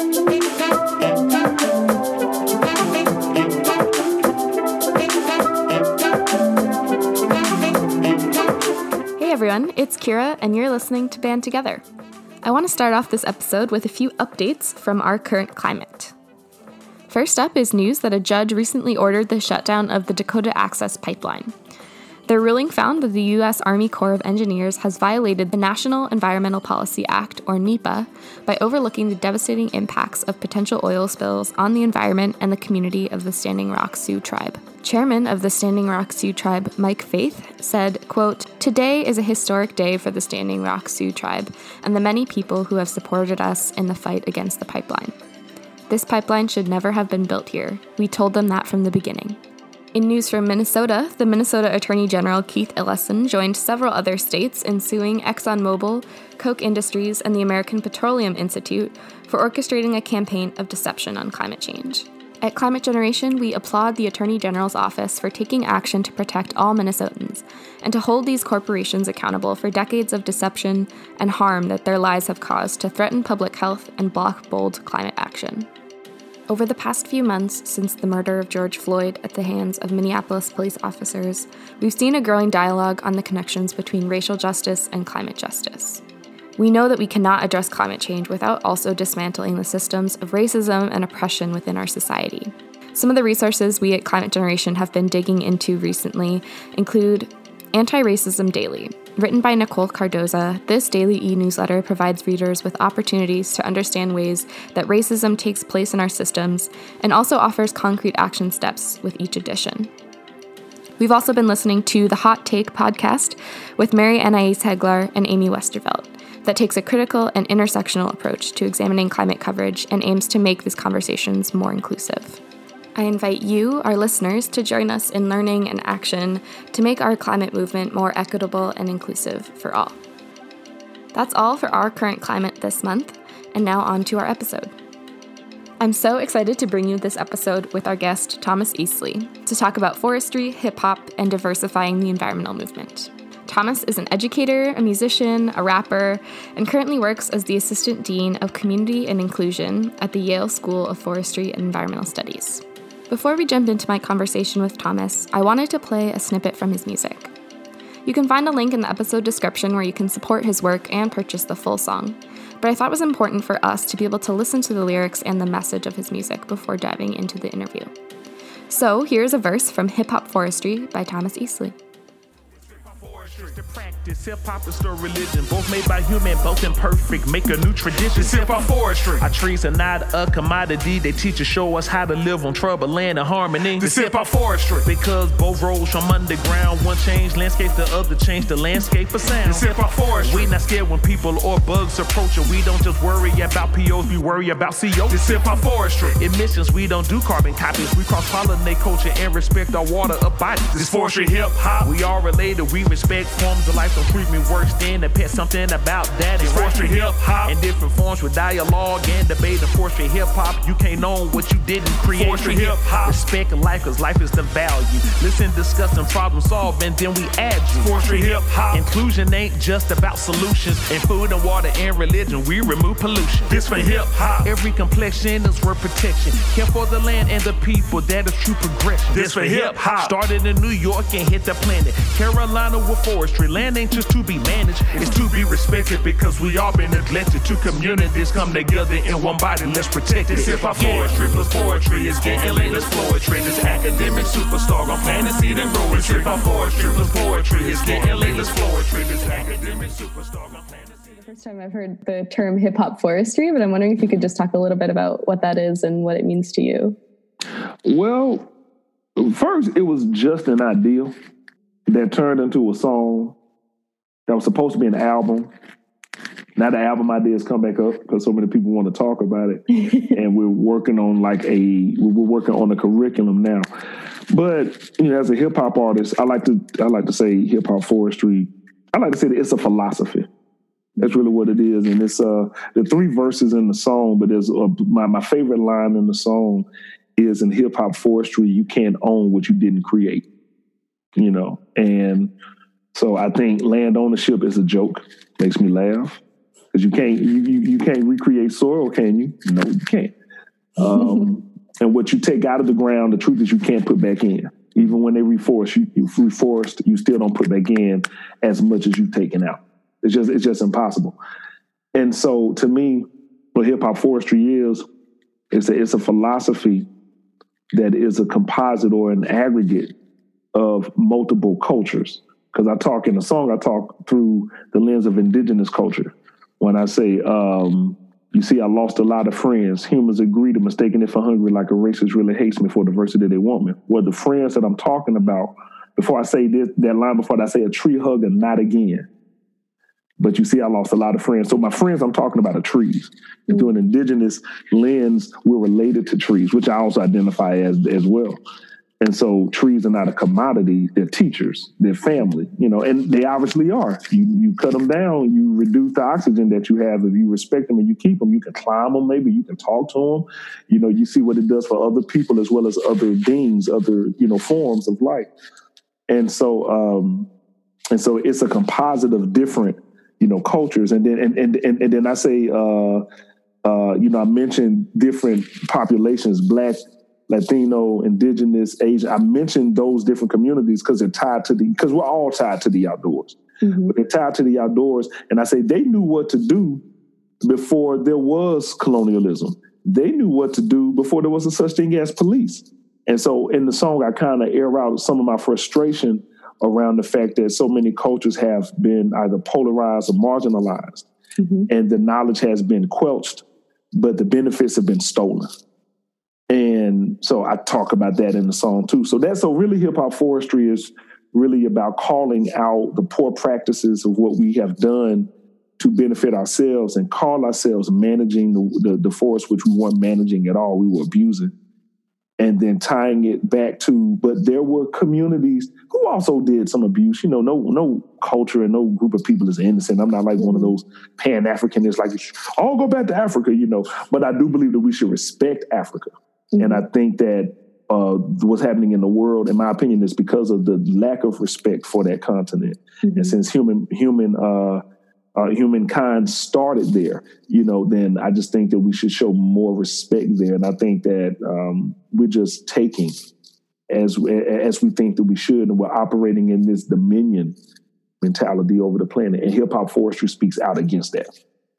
Hey everyone, it's Kira, and you're listening to Band Together. I want to start off this episode with a few updates from our current climate. First up is news that a judge recently ordered the shutdown of the Dakota Access Pipeline. Their ruling found that the U.S. Army Corps of Engineers has violated the National Environmental Policy Act, or NEPA, by overlooking the devastating impacts of potential oil spills on the environment and the community of the Standing Rock Sioux tribe. Chairman of the Standing Rock Sioux tribe, Mike Faith, said, quote, Today is a historic day for the Standing Rock Sioux tribe and the many people who have supported us in the fight against the pipeline. This pipeline should never have been built here. We told them that from the beginning. In news from Minnesota, the Minnesota Attorney General Keith Ellison joined several other states in suing ExxonMobil, Koch Industries, and the American Petroleum Institute for orchestrating a campaign of deception on climate change. At Climate Generation, we applaud the Attorney General's office for taking action to protect all Minnesotans and to hold these corporations accountable for decades of deception and harm that their lies have caused to threaten public health and block bold climate action. Over the past few months since the murder of George Floyd at the hands of Minneapolis police officers, we've seen a growing dialogue on the connections between racial justice and climate justice. We know that we cannot address climate change without also dismantling the systems of racism and oppression within our society. Some of the resources we at Climate Generation have been digging into recently include Anti Racism Daily, Written by Nicole Cardoza, this daily e newsletter provides readers with opportunities to understand ways that racism takes place in our systems and also offers concrete action steps with each edition. We've also been listening to the Hot Take podcast with Mary Annaïse Heglar and Amy Westervelt that takes a critical and intersectional approach to examining climate coverage and aims to make these conversations more inclusive. I invite you, our listeners, to join us in learning and action to make our climate movement more equitable and inclusive for all. That's all for our current climate this month, and now on to our episode. I'm so excited to bring you this episode with our guest, Thomas Easley, to talk about forestry, hip hop, and diversifying the environmental movement. Thomas is an educator, a musician, a rapper, and currently works as the Assistant Dean of Community and Inclusion at the Yale School of Forestry and Environmental Studies. Before we jump into my conversation with Thomas, I wanted to play a snippet from his music. You can find a link in the episode description where you can support his work and purchase the full song. But I thought it was important for us to be able to listen to the lyrics and the message of his music before diving into the interview. So here's a verse from Hip Hop Forestry by Thomas Easley practice. Hip hop is still religion, both made by human, both imperfect. Make a new tradition. Hip hop forestry. Our trees are not a commodity. They teach us, show us how to live on troubled land and harmony. This hip hop forestry. Because both roads from underground, one change landscape, the other change the landscape for sound. This hip hop forestry. We not scared when people or bugs approach it. We don't just worry about POs, we worry about COs. This hip hop forestry. Emissions, we don't do carbon copies. We cross pollinate culture and respect our water up bodies. This forestry hip hop. We all related. We respect forms of life treat me worse than pet something about that. It's forestry hip hop in different forms with dialogue and debate. And forestry hip hop, you can't own what you didn't create. Forestry hip hop, respect life, cause life is the value. Listen, discuss, and problem solve, and then we add you. Forestry hip hop, inclusion ain't just about solutions. In food and water and religion, we remove pollution. This for hip hop, every complexion is worth protection. Care for the land and the people, that is true progression. This for hip hop, started in New York and hit the planet. Carolina with forestry, land ain't just to be managed, it's to be respected because we all been neglected. Two communities come together in one body, let's protect it. This hip hop forestry plus poetry is getting late, let's poetry. This academic superstar on fantasy then growing. This hip hop forestry plus poetry is getting late, let's poetry. This academic superstar on fantasy. First time I've heard the term hip hop forestry, but I'm wondering if you could just talk a little bit about what that is and what it means to you. Well, first, it was just an idea that turned into a song that was supposed to be an album. Now the album ideas come back up because so many people want to talk about it, and we're working on like a we're working on a curriculum now. But you know, as a hip hop artist, I like to I like to say hip hop forestry. I like to say that it's a philosophy. That's really what it is, and it's uh the three verses in the song. But there's uh, my my favorite line in the song is in hip hop forestry, you can't own what you didn't create. You know, and so I think land ownership is a joke, makes me laugh. because you can't you, you, you can't recreate soil, can you? No, you can't. Um, and what you take out of the ground, the truth is you can't put back in. Even when they reforest, you, you reforest, you still don't put back in as much as you've taken out. It's just it's just impossible. And so to me, what hip hop forestry is, it's a, it's a philosophy that is a composite or an aggregate of multiple cultures. Because I talk in the song, I talk through the lens of indigenous culture. When I say, um, you see, I lost a lot of friends. Humans agree to mistaking it for hungry, like a racist really hates me for diversity they want me. Well, the friends that I'm talking about, before I say this, that line before I say a tree hugger, not again. But you see, I lost a lot of friends. So my friends I'm talking about are trees. And through an indigenous lens, we're related to trees, which I also identify as as well. And so trees are not a commodity, they're teachers, they're family, you know, and they obviously are. You you cut them down, you reduce the oxygen that you have. If you respect them and you keep them, you can climb them, maybe you can talk to them. You know, you see what it does for other people as well as other beings, other, you know, forms of life. And so um and so it's a composite of different, you know, cultures. And then and and and, and then I say uh uh, you know, I mentioned different populations, black, Latino, Indigenous, Asian. I mentioned those different communities because they're tied to the because we're all tied to the outdoors. Mm-hmm. But they're tied to the outdoors, and I say they knew what to do before there was colonialism. They knew what to do before there was a such thing as police. And so in the song, I kind of air out some of my frustration around the fact that so many cultures have been either polarized or marginalized, mm-hmm. and the knowledge has been quelched, but the benefits have been stolen. And so I talk about that in the song too. So that's so really hip hop forestry is really about calling out the poor practices of what we have done to benefit ourselves and call ourselves managing the, the, the forest, which we weren't managing at all. We were abusing. And then tying it back to, but there were communities who also did some abuse. You know, no no culture and no group of people is innocent. I'm not like one of mm-hmm. those Pan Africanists, like all go back to Africa. You know, but I do believe that we should respect Africa. Mm-hmm. And I think that uh, what's happening in the world, in my opinion, is because of the lack of respect for that continent. Mm-hmm. And since human human uh, uh, humankind started there, you know, then I just think that we should show more respect there. And I think that um, we're just taking as as we think that we should, and we're operating in this dominion mentality over the planet. And hip hop forestry speaks out against that.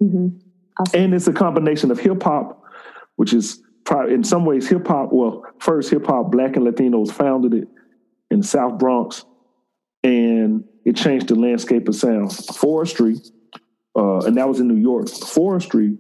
Mm-hmm. Awesome. And it's a combination of hip hop, which is in some ways hip hop. Well, first hip hop, black and Latinos founded it in the South Bronx, and it changed the landscape of sound. Forestry, uh, and that was in New York. Forestry,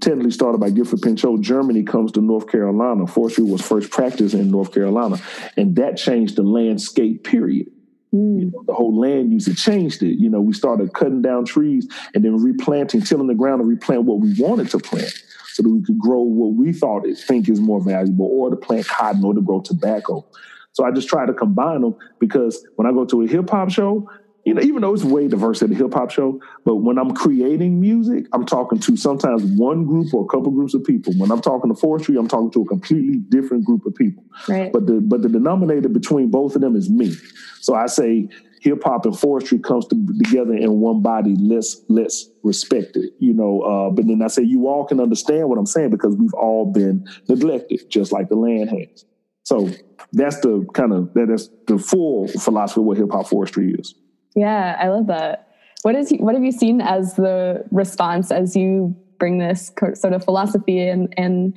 technically started by Gifford Pinchot. Germany comes to North Carolina. Forestry was first practiced in North Carolina, and that changed the landscape. Period. Mm. You know, the whole land use it changed it. You know, we started cutting down trees and then replanting, tilling the ground and replant what we wanted to plant so that we could grow what we thought it think is more valuable, or to plant cotton or to grow tobacco. So I just try to combine them because when I go to a hip hop show, you know, even though it's way diverse at a hip hop show, but when I'm creating music, I'm talking to sometimes one group or a couple groups of people. When I'm talking to forestry, I'm talking to a completely different group of people. Right. But the but the denominator between both of them is me. So I say hip hop and forestry comes to, together in one body. Let's let's respect it, you know. Uh, but then I say you all can understand what I'm saying because we've all been neglected, just like the land has. So that's the kind of that's the full philosophy of what hip hop forestry is. Yeah, I love that. What is what have you seen as the response as you bring this sort of philosophy and and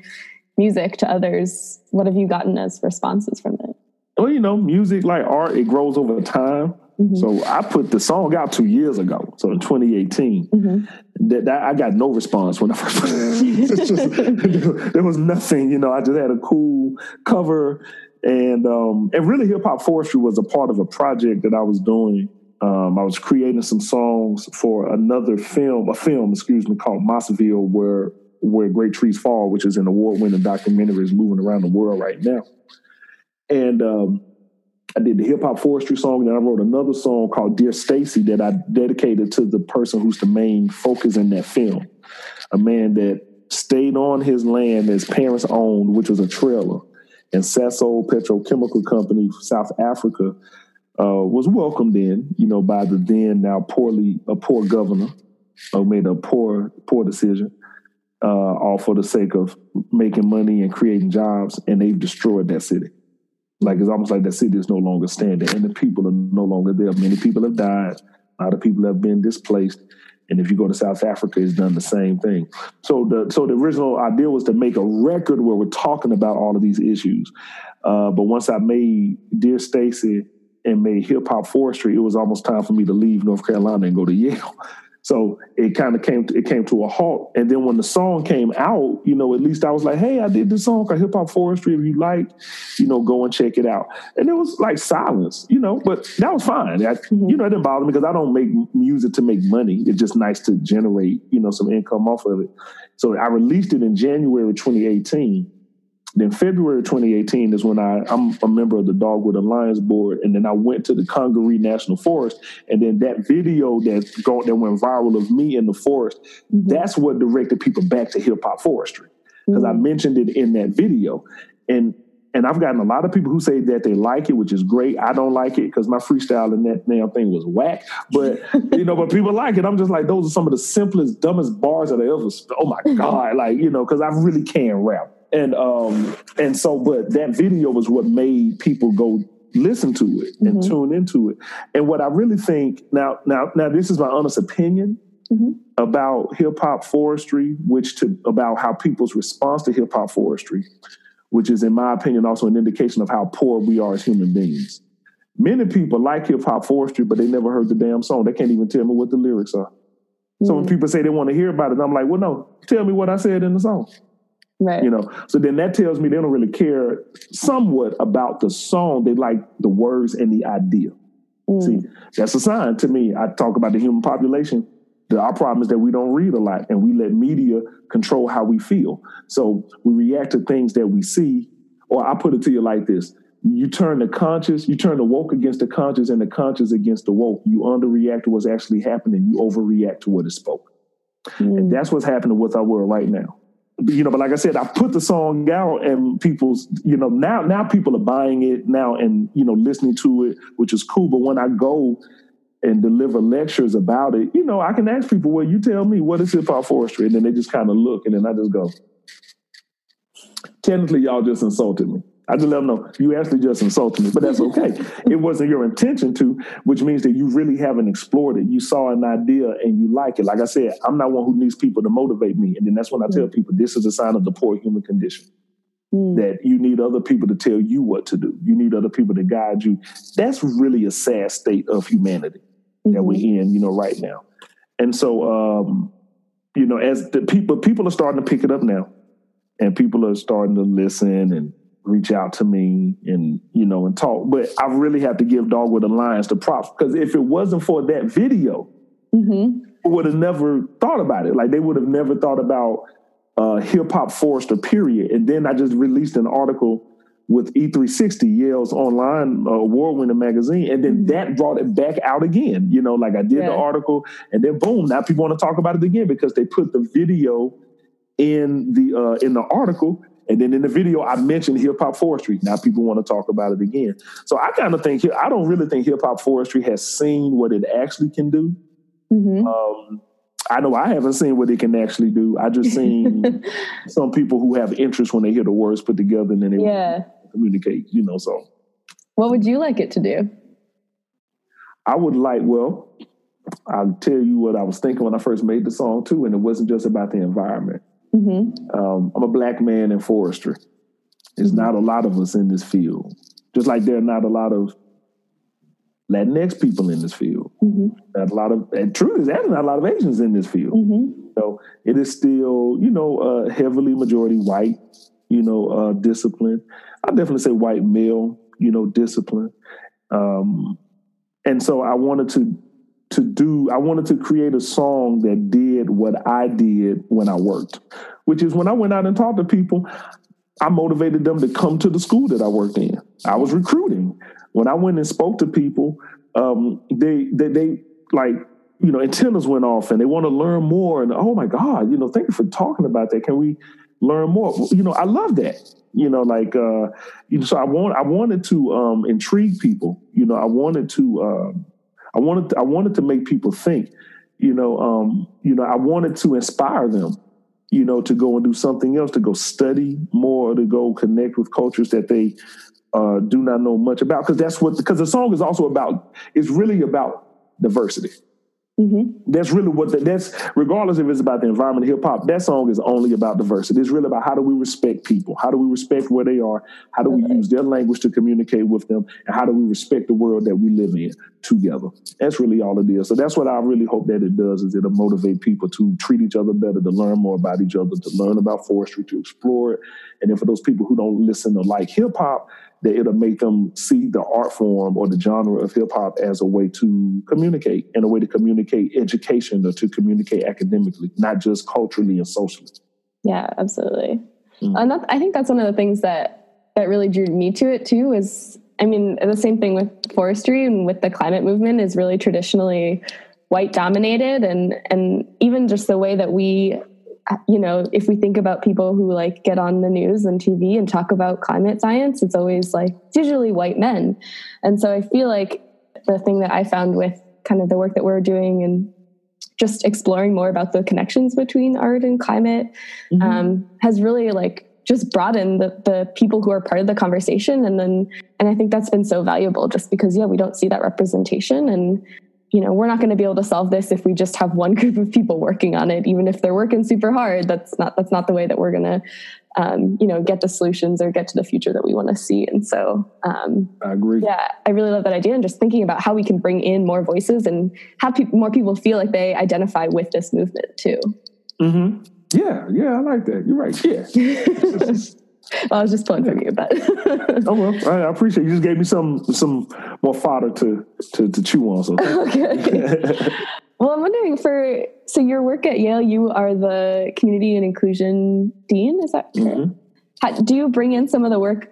music to others? What have you gotten as responses from it? Well, you know, music like art, it grows over time. Mm-hmm. So I put the song out two years ago, so in 2018. Mm-hmm. That, that, I got no response when I first put it. there was nothing, you know. I just had a cool cover, and um, and really, hip hop forestry was a part of a project that I was doing. Um, I was creating some songs for another film, a film, excuse me, called Mossville, where where great trees fall, which is an award winning documentary, is moving around the world right now. And um, I did the hip hop forestry song, and I wrote another song called Dear Stacy that I dedicated to the person who's the main focus in that film. A man that stayed on his land his parents owned, which was a trailer. And Sasol Petrochemical Company, South Africa, uh, was welcomed in, you know, by the then now poorly a poor governor. who made a poor poor decision, uh, all for the sake of making money and creating jobs, and they've destroyed that city. Like it's almost like that city is no longer standing, and the people are no longer there. Many people have died. A lot of people have been displaced. And if you go to South Africa, it's done the same thing. So the so the original idea was to make a record where we're talking about all of these issues. Uh, but once I made Dear Stacy and made Hip Hop Forestry, it was almost time for me to leave North Carolina and go to Yale. So it kind of came to, it came to a halt. And then when the song came out, you know, at least I was like, hey, I did this song called Hip Hop Forestry. If you like, you know, go and check it out. And it was like silence, you know, but that was fine. I, mm-hmm. you know, it didn't bother me because I don't make music to make money. It's just nice to generate, you know, some income off of it. So I released it in January 2018. Then February 2018 is when I, I'm a member of the Dogwood Alliance board, and then I went to the Congaree National Forest, and then that video that go, that went viral of me in the forest, mm-hmm. that's what directed people back to hip hop forestry because mm-hmm. I mentioned it in that video, and and I've gotten a lot of people who say that they like it, which is great. I don't like it because my freestyle in that damn thing was whack. But you know, but people like it. I'm just like, those are some of the simplest, dumbest bars that I ever. Oh my god! Like you know, because I really can rap and um and so but that video was what made people go listen to it and mm-hmm. tune into it and what i really think now now now this is my honest opinion mm-hmm. about hip-hop forestry which to about how people's response to hip-hop forestry which is in my opinion also an indication of how poor we are as human beings many people like hip-hop forestry but they never heard the damn song they can't even tell me what the lyrics are mm-hmm. so when mm. people say they want to hear about it i'm like well no tell me what i said in the song Right. You know, so then that tells me they don't really care somewhat about the song. They like the words and the idea. Mm. See, that's a sign to me. I talk about the human population. The, our problem is that we don't read a lot and we let media control how we feel. So we react to things that we see, or I put it to you like this. You turn the conscious, you turn the woke against the conscious and the conscious against the woke. You underreact to what's actually happening. You overreact to what is spoken. Mm. And that's what's happening with our world right now you know, but like I said, I put the song out and people's, you know, now now people are buying it now and you know listening to it, which is cool. But when I go and deliver lectures about it, you know, I can ask people, well, you tell me what is hip hop forestry, and then they just kind of look, and then I just go, technically, y'all just insulted me. I just let them know you actually just insulted me, but that's okay. it wasn't your intention to, which means that you really haven't explored it. You saw an idea and you like it. Like I said, I'm not one who needs people to motivate me. And then that's when I tell people this is a sign of the poor human condition. Mm. That you need other people to tell you what to do. You need other people to guide you. That's really a sad state of humanity mm-hmm. that we're in, you know, right now. And so, um, you know, as the people people are starting to pick it up now, and people are starting to listen and reach out to me and you know and talk. But I really have to give Dogwood Alliance the props because if it wasn't for that video, mm-hmm. would have never thought about it. Like they would have never thought about uh, hip hop Forester. Period. And then I just released an article with E360 Yale's online uh, award-winning magazine, and then mm-hmm. that brought it back out again. You know, like I did yeah. the article, and then boom, now people want to talk about it again because they put the video in the uh, in the article and then in the video, I mentioned hip hop forestry. Now people want to talk about it again. So I kind of think I don't really think hip hop forestry has seen what it actually can do. Mm-hmm. Um, I know I haven't seen what it can actually do. I just seen some people who have interest when they hear the words put together and then they yeah. communicate. You know, so what would you like it to do? I would like well. I'll tell you what I was thinking when I first made the song too, and it wasn't just about the environment. Mm-hmm. Um, I'm a black man in forestry. There's not a lot of us in this field, just like there are not a lot of Latinx people in this field. Mm-hmm. Not a lot of, and truth is, there's not a lot of Asians in this field. Mm-hmm. So it is still, you know, uh, heavily majority white, you know, uh, discipline. I definitely say white male, you know, discipline. Um, and so I wanted to to do I wanted to create a song that did what I did when I worked, which is when I went out and talked to people, I motivated them to come to the school that I worked in. I was recruiting. When I went and spoke to people, um, they, they they like you know antennas went off and they want to learn more and oh my god you know thank you for talking about that can we learn more you know I love that you know like uh you know so I want I wanted to um intrigue people you know I wanted to um I wanted to, I wanted to make people think. You know, um, you know, I wanted to inspire them, you know, to go and do something else, to go study more, to go connect with cultures that they uh, do not know much about. Because that's what because the song is also about. It's really about diversity. Mm-hmm. That's really what the, that's regardless if it's about the environment hip hop. That song is only about diversity. It's really about how do we respect people? How do we respect where they are? How do we okay. use their language to communicate with them? And how do we respect the world that we live in together? That's really all it is. So that's what I really hope that it does is it'll motivate people to treat each other better, to learn more about each other, to learn about forestry, to explore it. And then for those people who don't listen or like hip hop, that it'll make them see the art form or the genre of hip hop as a way to communicate and a way to communicate education or to communicate academically, not just culturally and socially. Yeah, absolutely. Mm-hmm. And that, I think that's one of the things that that really drew me to it too. Is I mean, the same thing with forestry and with the climate movement is really traditionally white dominated, and and even just the way that we you know, if we think about people who like get on the news and TV and talk about climate science, it's always like it's usually white men. And so I feel like the thing that I found with kind of the work that we're doing and just exploring more about the connections between art and climate mm-hmm. um, has really like just broadened the, the people who are part of the conversation and then and i think that's been so valuable just because yeah we don't see that representation and you know we're not going to be able to solve this if we just have one group of people working on it even if they're working super hard. That's not that's not the way that we're going to um, you know get the solutions or get to the future that we want to see. And so um, i agree. yeah i really love that idea and just thinking about how we can bring in more voices and have pe- more people feel like they identify with this movement too. Mm-hmm. yeah yeah i like that. You're right. Yeah. Well, I was just pulling from you, but oh well, I appreciate you. Just gave me some some more fodder to to, to chew on. So okay. well, I'm wondering for so your work at Yale, you are the community and inclusion dean. Is that correct? Mm-hmm. How, do you bring in some of the work,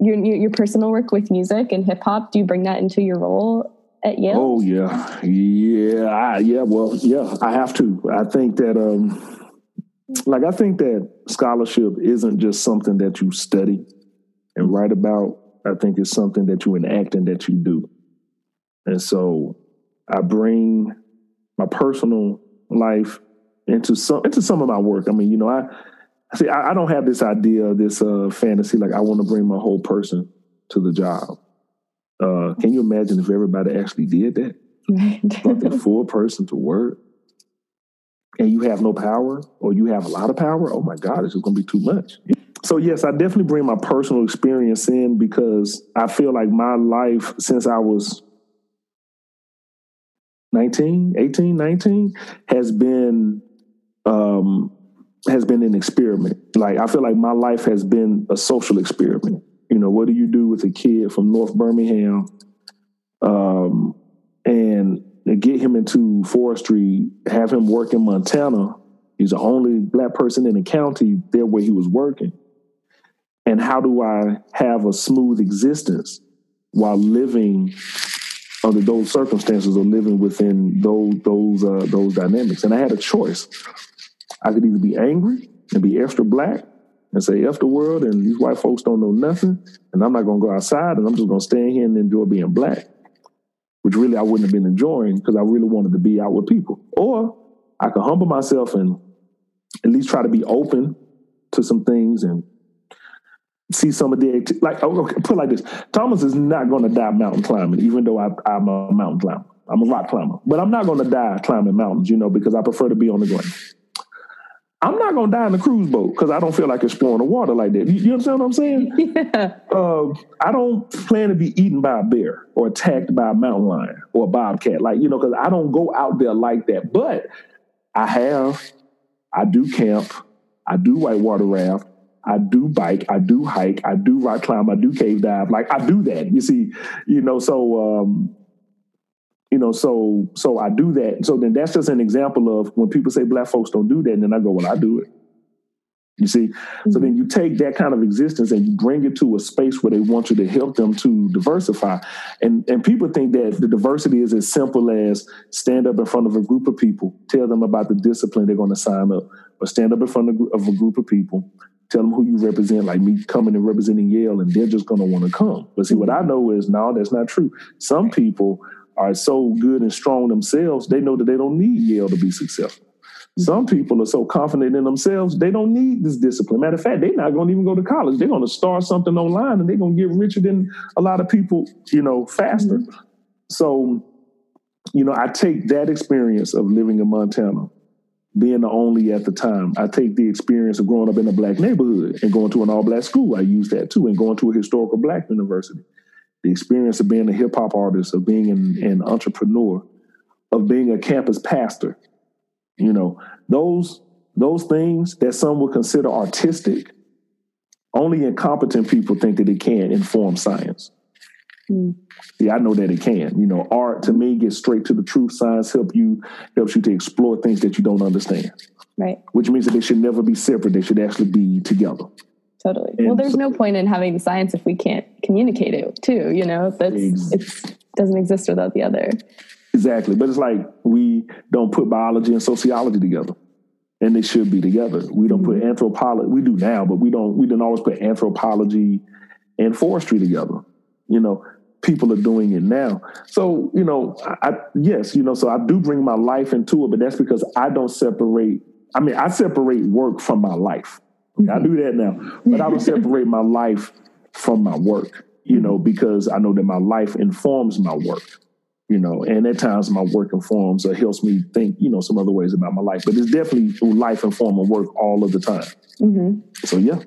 your your personal work with music and hip hop? Do you bring that into your role at Yale? Oh yeah, yeah, I, yeah. Well, yeah, I have to. I think that um like I think that scholarship isn't just something that you study and write about. I think it's something that you enact and that you do. And so I bring my personal life into some into some of my work. I mean, you know, I see I, I don't have this idea, this uh, fantasy like I want to bring my whole person to the job. Uh, can you imagine if everybody actually did that? Right. Brought their full person to work and you have no power or you have a lot of power, oh my God, it's just going to be too much. So, yes, I definitely bring my personal experience in because I feel like my life since I was 19, 18, 19 has been um, has been an experiment. Like I feel like my life has been a social experiment. You know, what do you do with a kid from North Birmingham um, and get him into forestry, have him work in Montana. He's the only black person in the county there where he was working. And how do I have a smooth existence while living under those circumstances or living within those those uh, those dynamics? And I had a choice. I could either be angry and be extra black and say F the world and these white folks don't know nothing, and I'm not gonna go outside and I'm just gonna stay in here and enjoy being black which really I wouldn't have been enjoying because I really wanted to be out with people. Or I could humble myself and at least try to be open to some things and see some of the like. Oh, okay, put it like this: Thomas is not going to die mountain climbing, even though I, I'm a mountain climber. I'm a rock climber, but I'm not going to die climbing mountains, you know, because I prefer to be on the ground. I'm not gonna die in the cruise boat because I don't feel like exploring the water like that. You, you understand what I'm saying? Yeah. Uh, I don't plan to be eaten by a bear or attacked by a mountain lion or a bobcat, like you know, because I don't go out there like that. But I have, I do camp, I do whitewater raft, I do bike, I do hike, I do rock climb, I do cave dive. Like I do that. You see, you know, so um, you know, so so I do that. So then that's just an example of when people say black folks don't do that, and then I go, well, I do it. You see, mm-hmm. so then you take that kind of existence and you bring it to a space where they want you to help them to diversify, and and people think that the diversity is as simple as stand up in front of a group of people, tell them about the discipline they're going to sign up, or stand up in front of a group of people, tell them who you represent, like me coming and representing Yale, and they're just going to want to come. But see, what I know is no, that's not true. Some people are so good and strong themselves, they know that they don't need Yale to be successful. Some people are so confident in themselves, they don't need this discipline. Matter of fact, they're not going to even go to college. They're going to start something online and they're going to get richer than a lot of people, you know, faster. Mm-hmm. So, you know, I take that experience of living in Montana, being the only at the time. I take the experience of growing up in a black neighborhood and going to an all black school. I use that too, and going to a historical black university. The experience of being a hip hop artist, of being an, an entrepreneur, of being a campus pastor you know, those those things that some would consider artistic, only incompetent people think that it can inform science. Mm. Yeah, I know that it can. You know, art to me gets straight to the truth. Science help you helps you to explore things that you don't understand. Right. Which means that they should never be separate. They should actually be together. Totally. And well, there's so, no point in having the science if we can't communicate it too. You know, that's it doesn't exist without the other. Exactly. But it's like we don't put biology and sociology together. And they should be together. We don't mm-hmm. put anthropology, we do now, but we don't, we didn't always put anthropology and forestry together. You know, people are doing it now. So, you know, I, yes, you know, so I do bring my life into it, but that's because I don't separate. I mean, I separate work from my life. Mm-hmm. I do that now, but I don't separate my life from my work, you know, because I know that my life informs my work you know, and at times my work informs or helps me think, you know, some other ways about my life. But it's definitely through life informing work all of the time. Mm-hmm. So yeah.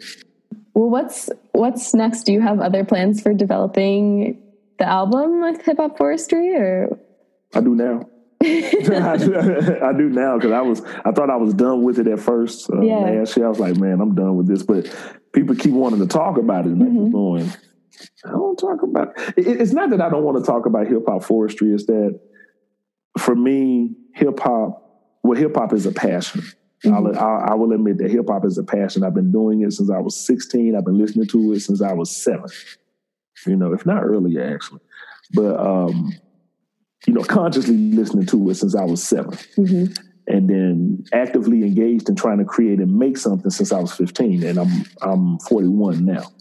Well, what's what's next? Do you have other plans for developing the album with Hip Hop Forestry, or I do now. I, do, now because I was I thought I was done with it at first. Uh, yeah. Last year I was like, man, I'm done with this. But people keep wanting to talk about it, and mm-hmm. I keep going I don't talk about it. It's not that I don't want to talk about hip hop forestry. It's that for me, hip hop, well, hip hop is a passion. Mm-hmm. I'll, I'll, I will admit that hip hop is a passion. I've been doing it since I was 16. I've been listening to it since I was seven. You know, if not earlier, actually. But, um, you know, consciously listening to it since I was 7 mm-hmm. And then actively engaged in trying to create and make something since I was 15. And I'm I'm 41 now.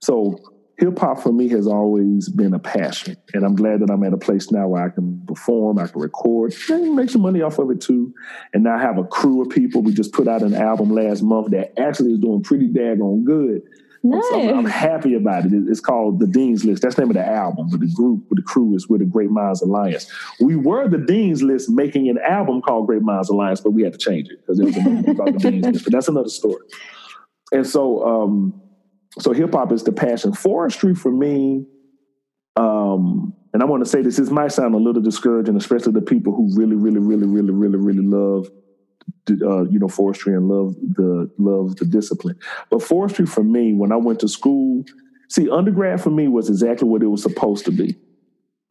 So hip hop for me has always been a passion. And I'm glad that I'm at a place now where I can perform, I can record, and make some money off of it too. And now I have a crew of people. We just put out an album last month that actually is doing pretty daggone good. Nice. So I'm happy about it. It's called The Dean's List. That's the name of the album, but the group, but the crew is with the Great Minds Alliance. We were the Dean's List making an album called Great Minds Alliance, but we had to change it because it was another called The Dean's List. But that's another story. And so um, so hip hop is the passion. Forestry for me, um, and I want to say this, this might sound a little discouraging, especially the people who really, really, really, really, really, really love uh, you know forestry and love the love the discipline. But forestry for me, when I went to school, see, undergrad for me was exactly what it was supposed to be: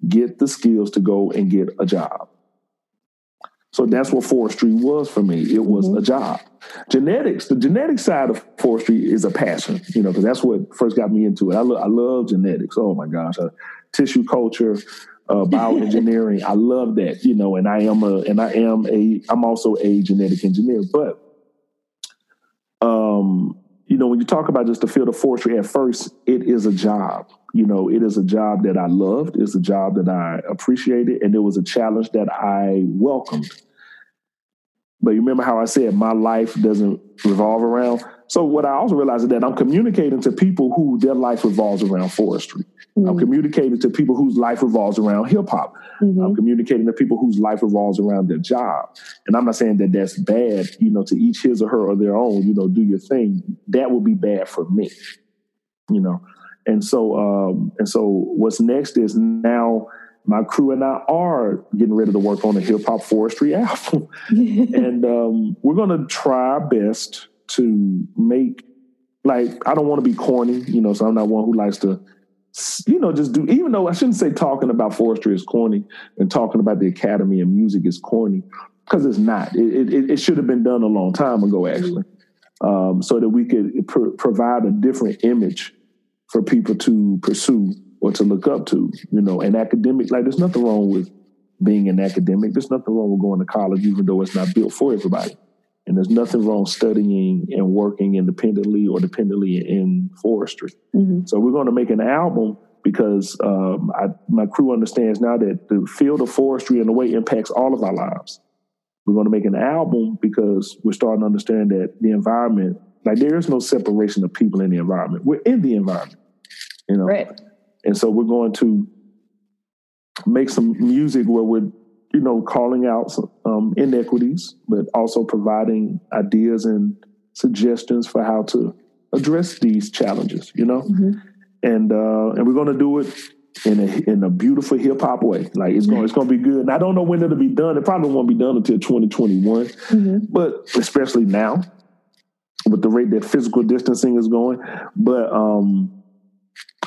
get the skills to go and get a job. So that's what forestry was for me. It was mm-hmm. a job. Genetics, the genetic side of forestry is a passion, you know, because that's what first got me into it. I, lo- I love genetics. Oh my gosh, uh, tissue culture, uh, bioengineering. I love that, you know, and I am a, and I am a, I'm also a genetic engineer. But, um, you know, when you talk about just the field of forestry, at first, it is a job you know, it is a job that I loved. It's a job that I appreciated, and it was a challenge that I welcomed. But you remember how I said my life doesn't revolve around. So what I also realized is that I'm communicating to people who their life revolves around forestry. Mm-hmm. I'm communicating to people whose life revolves around hip hop. Mm-hmm. I'm communicating to people whose life revolves around their job. And I'm not saying that that's bad. You know, to each his or her or their own. You know, do your thing. That would be bad for me. You know, and so, um, and so, what's next is now my crew and I are getting ready to work on a hip hop forestry album, and um, we're going to try our best to make like I don't want to be corny, you know. So I'm not one who likes to, you know, just do. Even though I shouldn't say talking about forestry is corny and talking about the academy and music is corny, because it's not. It, it, it should have been done a long time ago, actually, um, so that we could pr- provide a different image for people to pursue or to look up to. You know, an academic, like there's nothing wrong with being an academic. There's nothing wrong with going to college, even though it's not built for everybody. And there's nothing wrong studying and working independently or dependently in forestry. Mm-hmm. So we're going to make an album because um, I, my crew understands now that the field of forestry and the way it impacts all of our lives. We're going to make an album because we're starting to understand that the environment, like there is no separation of people in the environment. We're in the environment, you know. Right. And so we're going to make some music where we're, you know, calling out um, inequities, but also providing ideas and suggestions for how to address these challenges. You know, mm-hmm. and uh, and we're going to do it in a in a beautiful hip hop way. Like it's going it's going to be good. And I don't know when it'll be done. It probably won't be done until 2021. Mm-hmm. But especially now with the rate that physical distancing is going. But um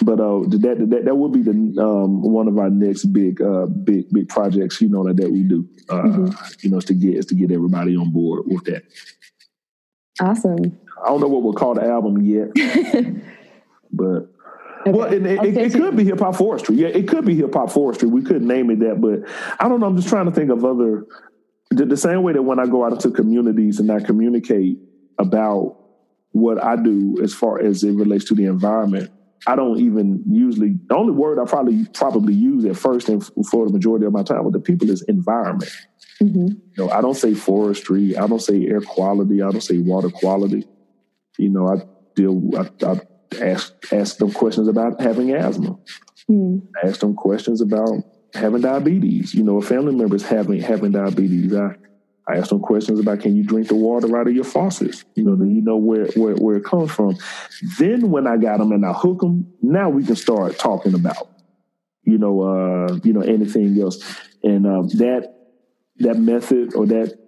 but uh that that that would be the um one of our next big uh big big projects, you know, that, that we do. Uh mm-hmm. you know, is to get is to get everybody on board with that. Awesome. I don't know what we'll call the album yet. but Okay. Well, it, it, it, could be hip hop forestry. Yeah, it could be hip hop forestry. We could name it that, but I don't know. I'm just trying to think of other. The, the same way that when I go out into communities and I communicate about what I do as far as it relates to the environment, I don't even usually. The only word I probably probably use at first and for the majority of my time with the people is environment. Mm-hmm. You know, I don't say forestry. I don't say air quality. I don't say water quality. You know, I deal. I, I ask ask them questions about having asthma. Mm. Ask them questions about having diabetes. You know, a family member is having having diabetes. I I ask them questions about can you drink the water out of your faucets? You know, do you know where, where where it comes from? Then when I got them and I hook them, now we can start talking about, you know, uh, you know anything else, and uh, that that method or that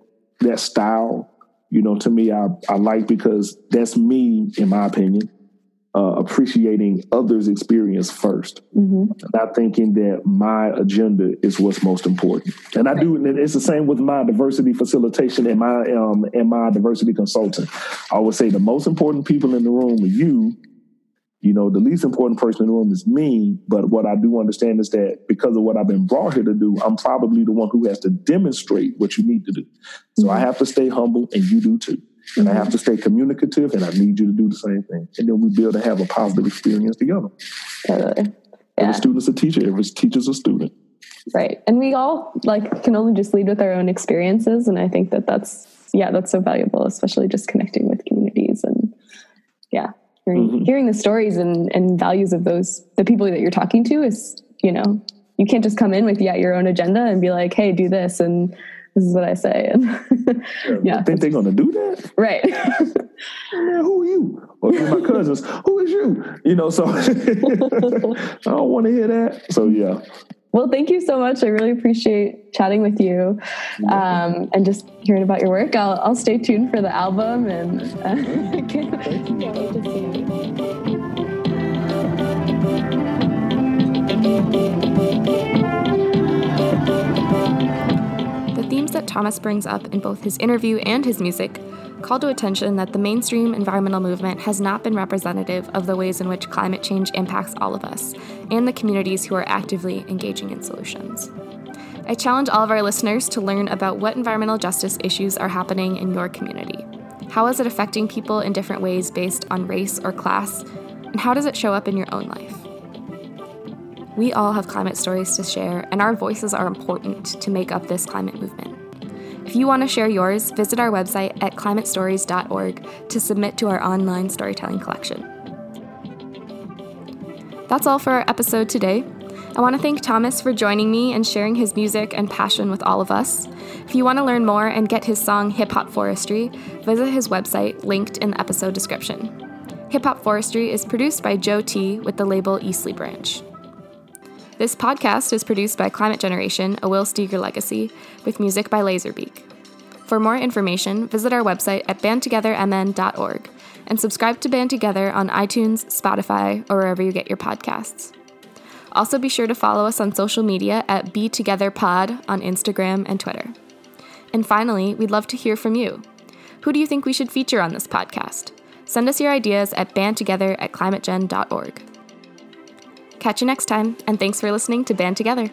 that style, you know, to me I I like because that's me in my opinion uh, appreciating others' experience 1st mm-hmm. not thinking that my agenda is what's most important. And I do, and it's the same with my diversity facilitation and my um, and my diversity consultant. I would say the most important people in the room are you. You know, the least important person in the room is me. But what I do understand is that because of what I've been brought here to do, I'm probably the one who has to demonstrate what you need to do. So mm-hmm. I have to stay humble, and you do too. And I have to stay communicative, and I need you to do the same thing. And then we build and have a positive experience together. Totally. Yeah. Every student's a teacher, every teacher's a student. Right. And we all like can only just lead with our own experiences. And I think that that's, yeah, that's so valuable, especially just connecting with communities and, yeah, hearing, mm-hmm. hearing the stories and, and values of those, the people that you're talking to is, you know, you can't just come in with, yeah, your own agenda and be like, hey, do this. And, this is what I say. And yeah, think they're gonna do that, right? Man, who are you? Or you're my cousins, who is you? You know, so I don't want to hear that. So yeah. Well, thank you so much. I really appreciate chatting with you um, and just hearing about your work. I'll, I'll stay tuned for the album and uh, Thomas brings up in both his interview and his music call to attention that the mainstream environmental movement has not been representative of the ways in which climate change impacts all of us and the communities who are actively engaging in solutions. I challenge all of our listeners to learn about what environmental justice issues are happening in your community. How is it affecting people in different ways based on race or class? And how does it show up in your own life? We all have climate stories to share, and our voices are important to make up this climate movement. If you want to share yours, visit our website at climatestories.org to submit to our online storytelling collection. That's all for our episode today. I want to thank Thomas for joining me and sharing his music and passion with all of us. If you want to learn more and get his song Hip Hop Forestry, visit his website linked in the episode description. Hip Hop Forestry is produced by Joe T with the label Eastleigh Branch. This podcast is produced by Climate Generation, a Will Steger legacy, with music by Laserbeak. For more information, visit our website at bandtogethermn.org and subscribe to Band Together on iTunes, Spotify, or wherever you get your podcasts. Also, be sure to follow us on social media at Be Together Pod on Instagram and Twitter. And finally, we'd love to hear from you. Who do you think we should feature on this podcast? Send us your ideas at bandtogether at climategen.org. Catch you next time, and thanks for listening to Band Together.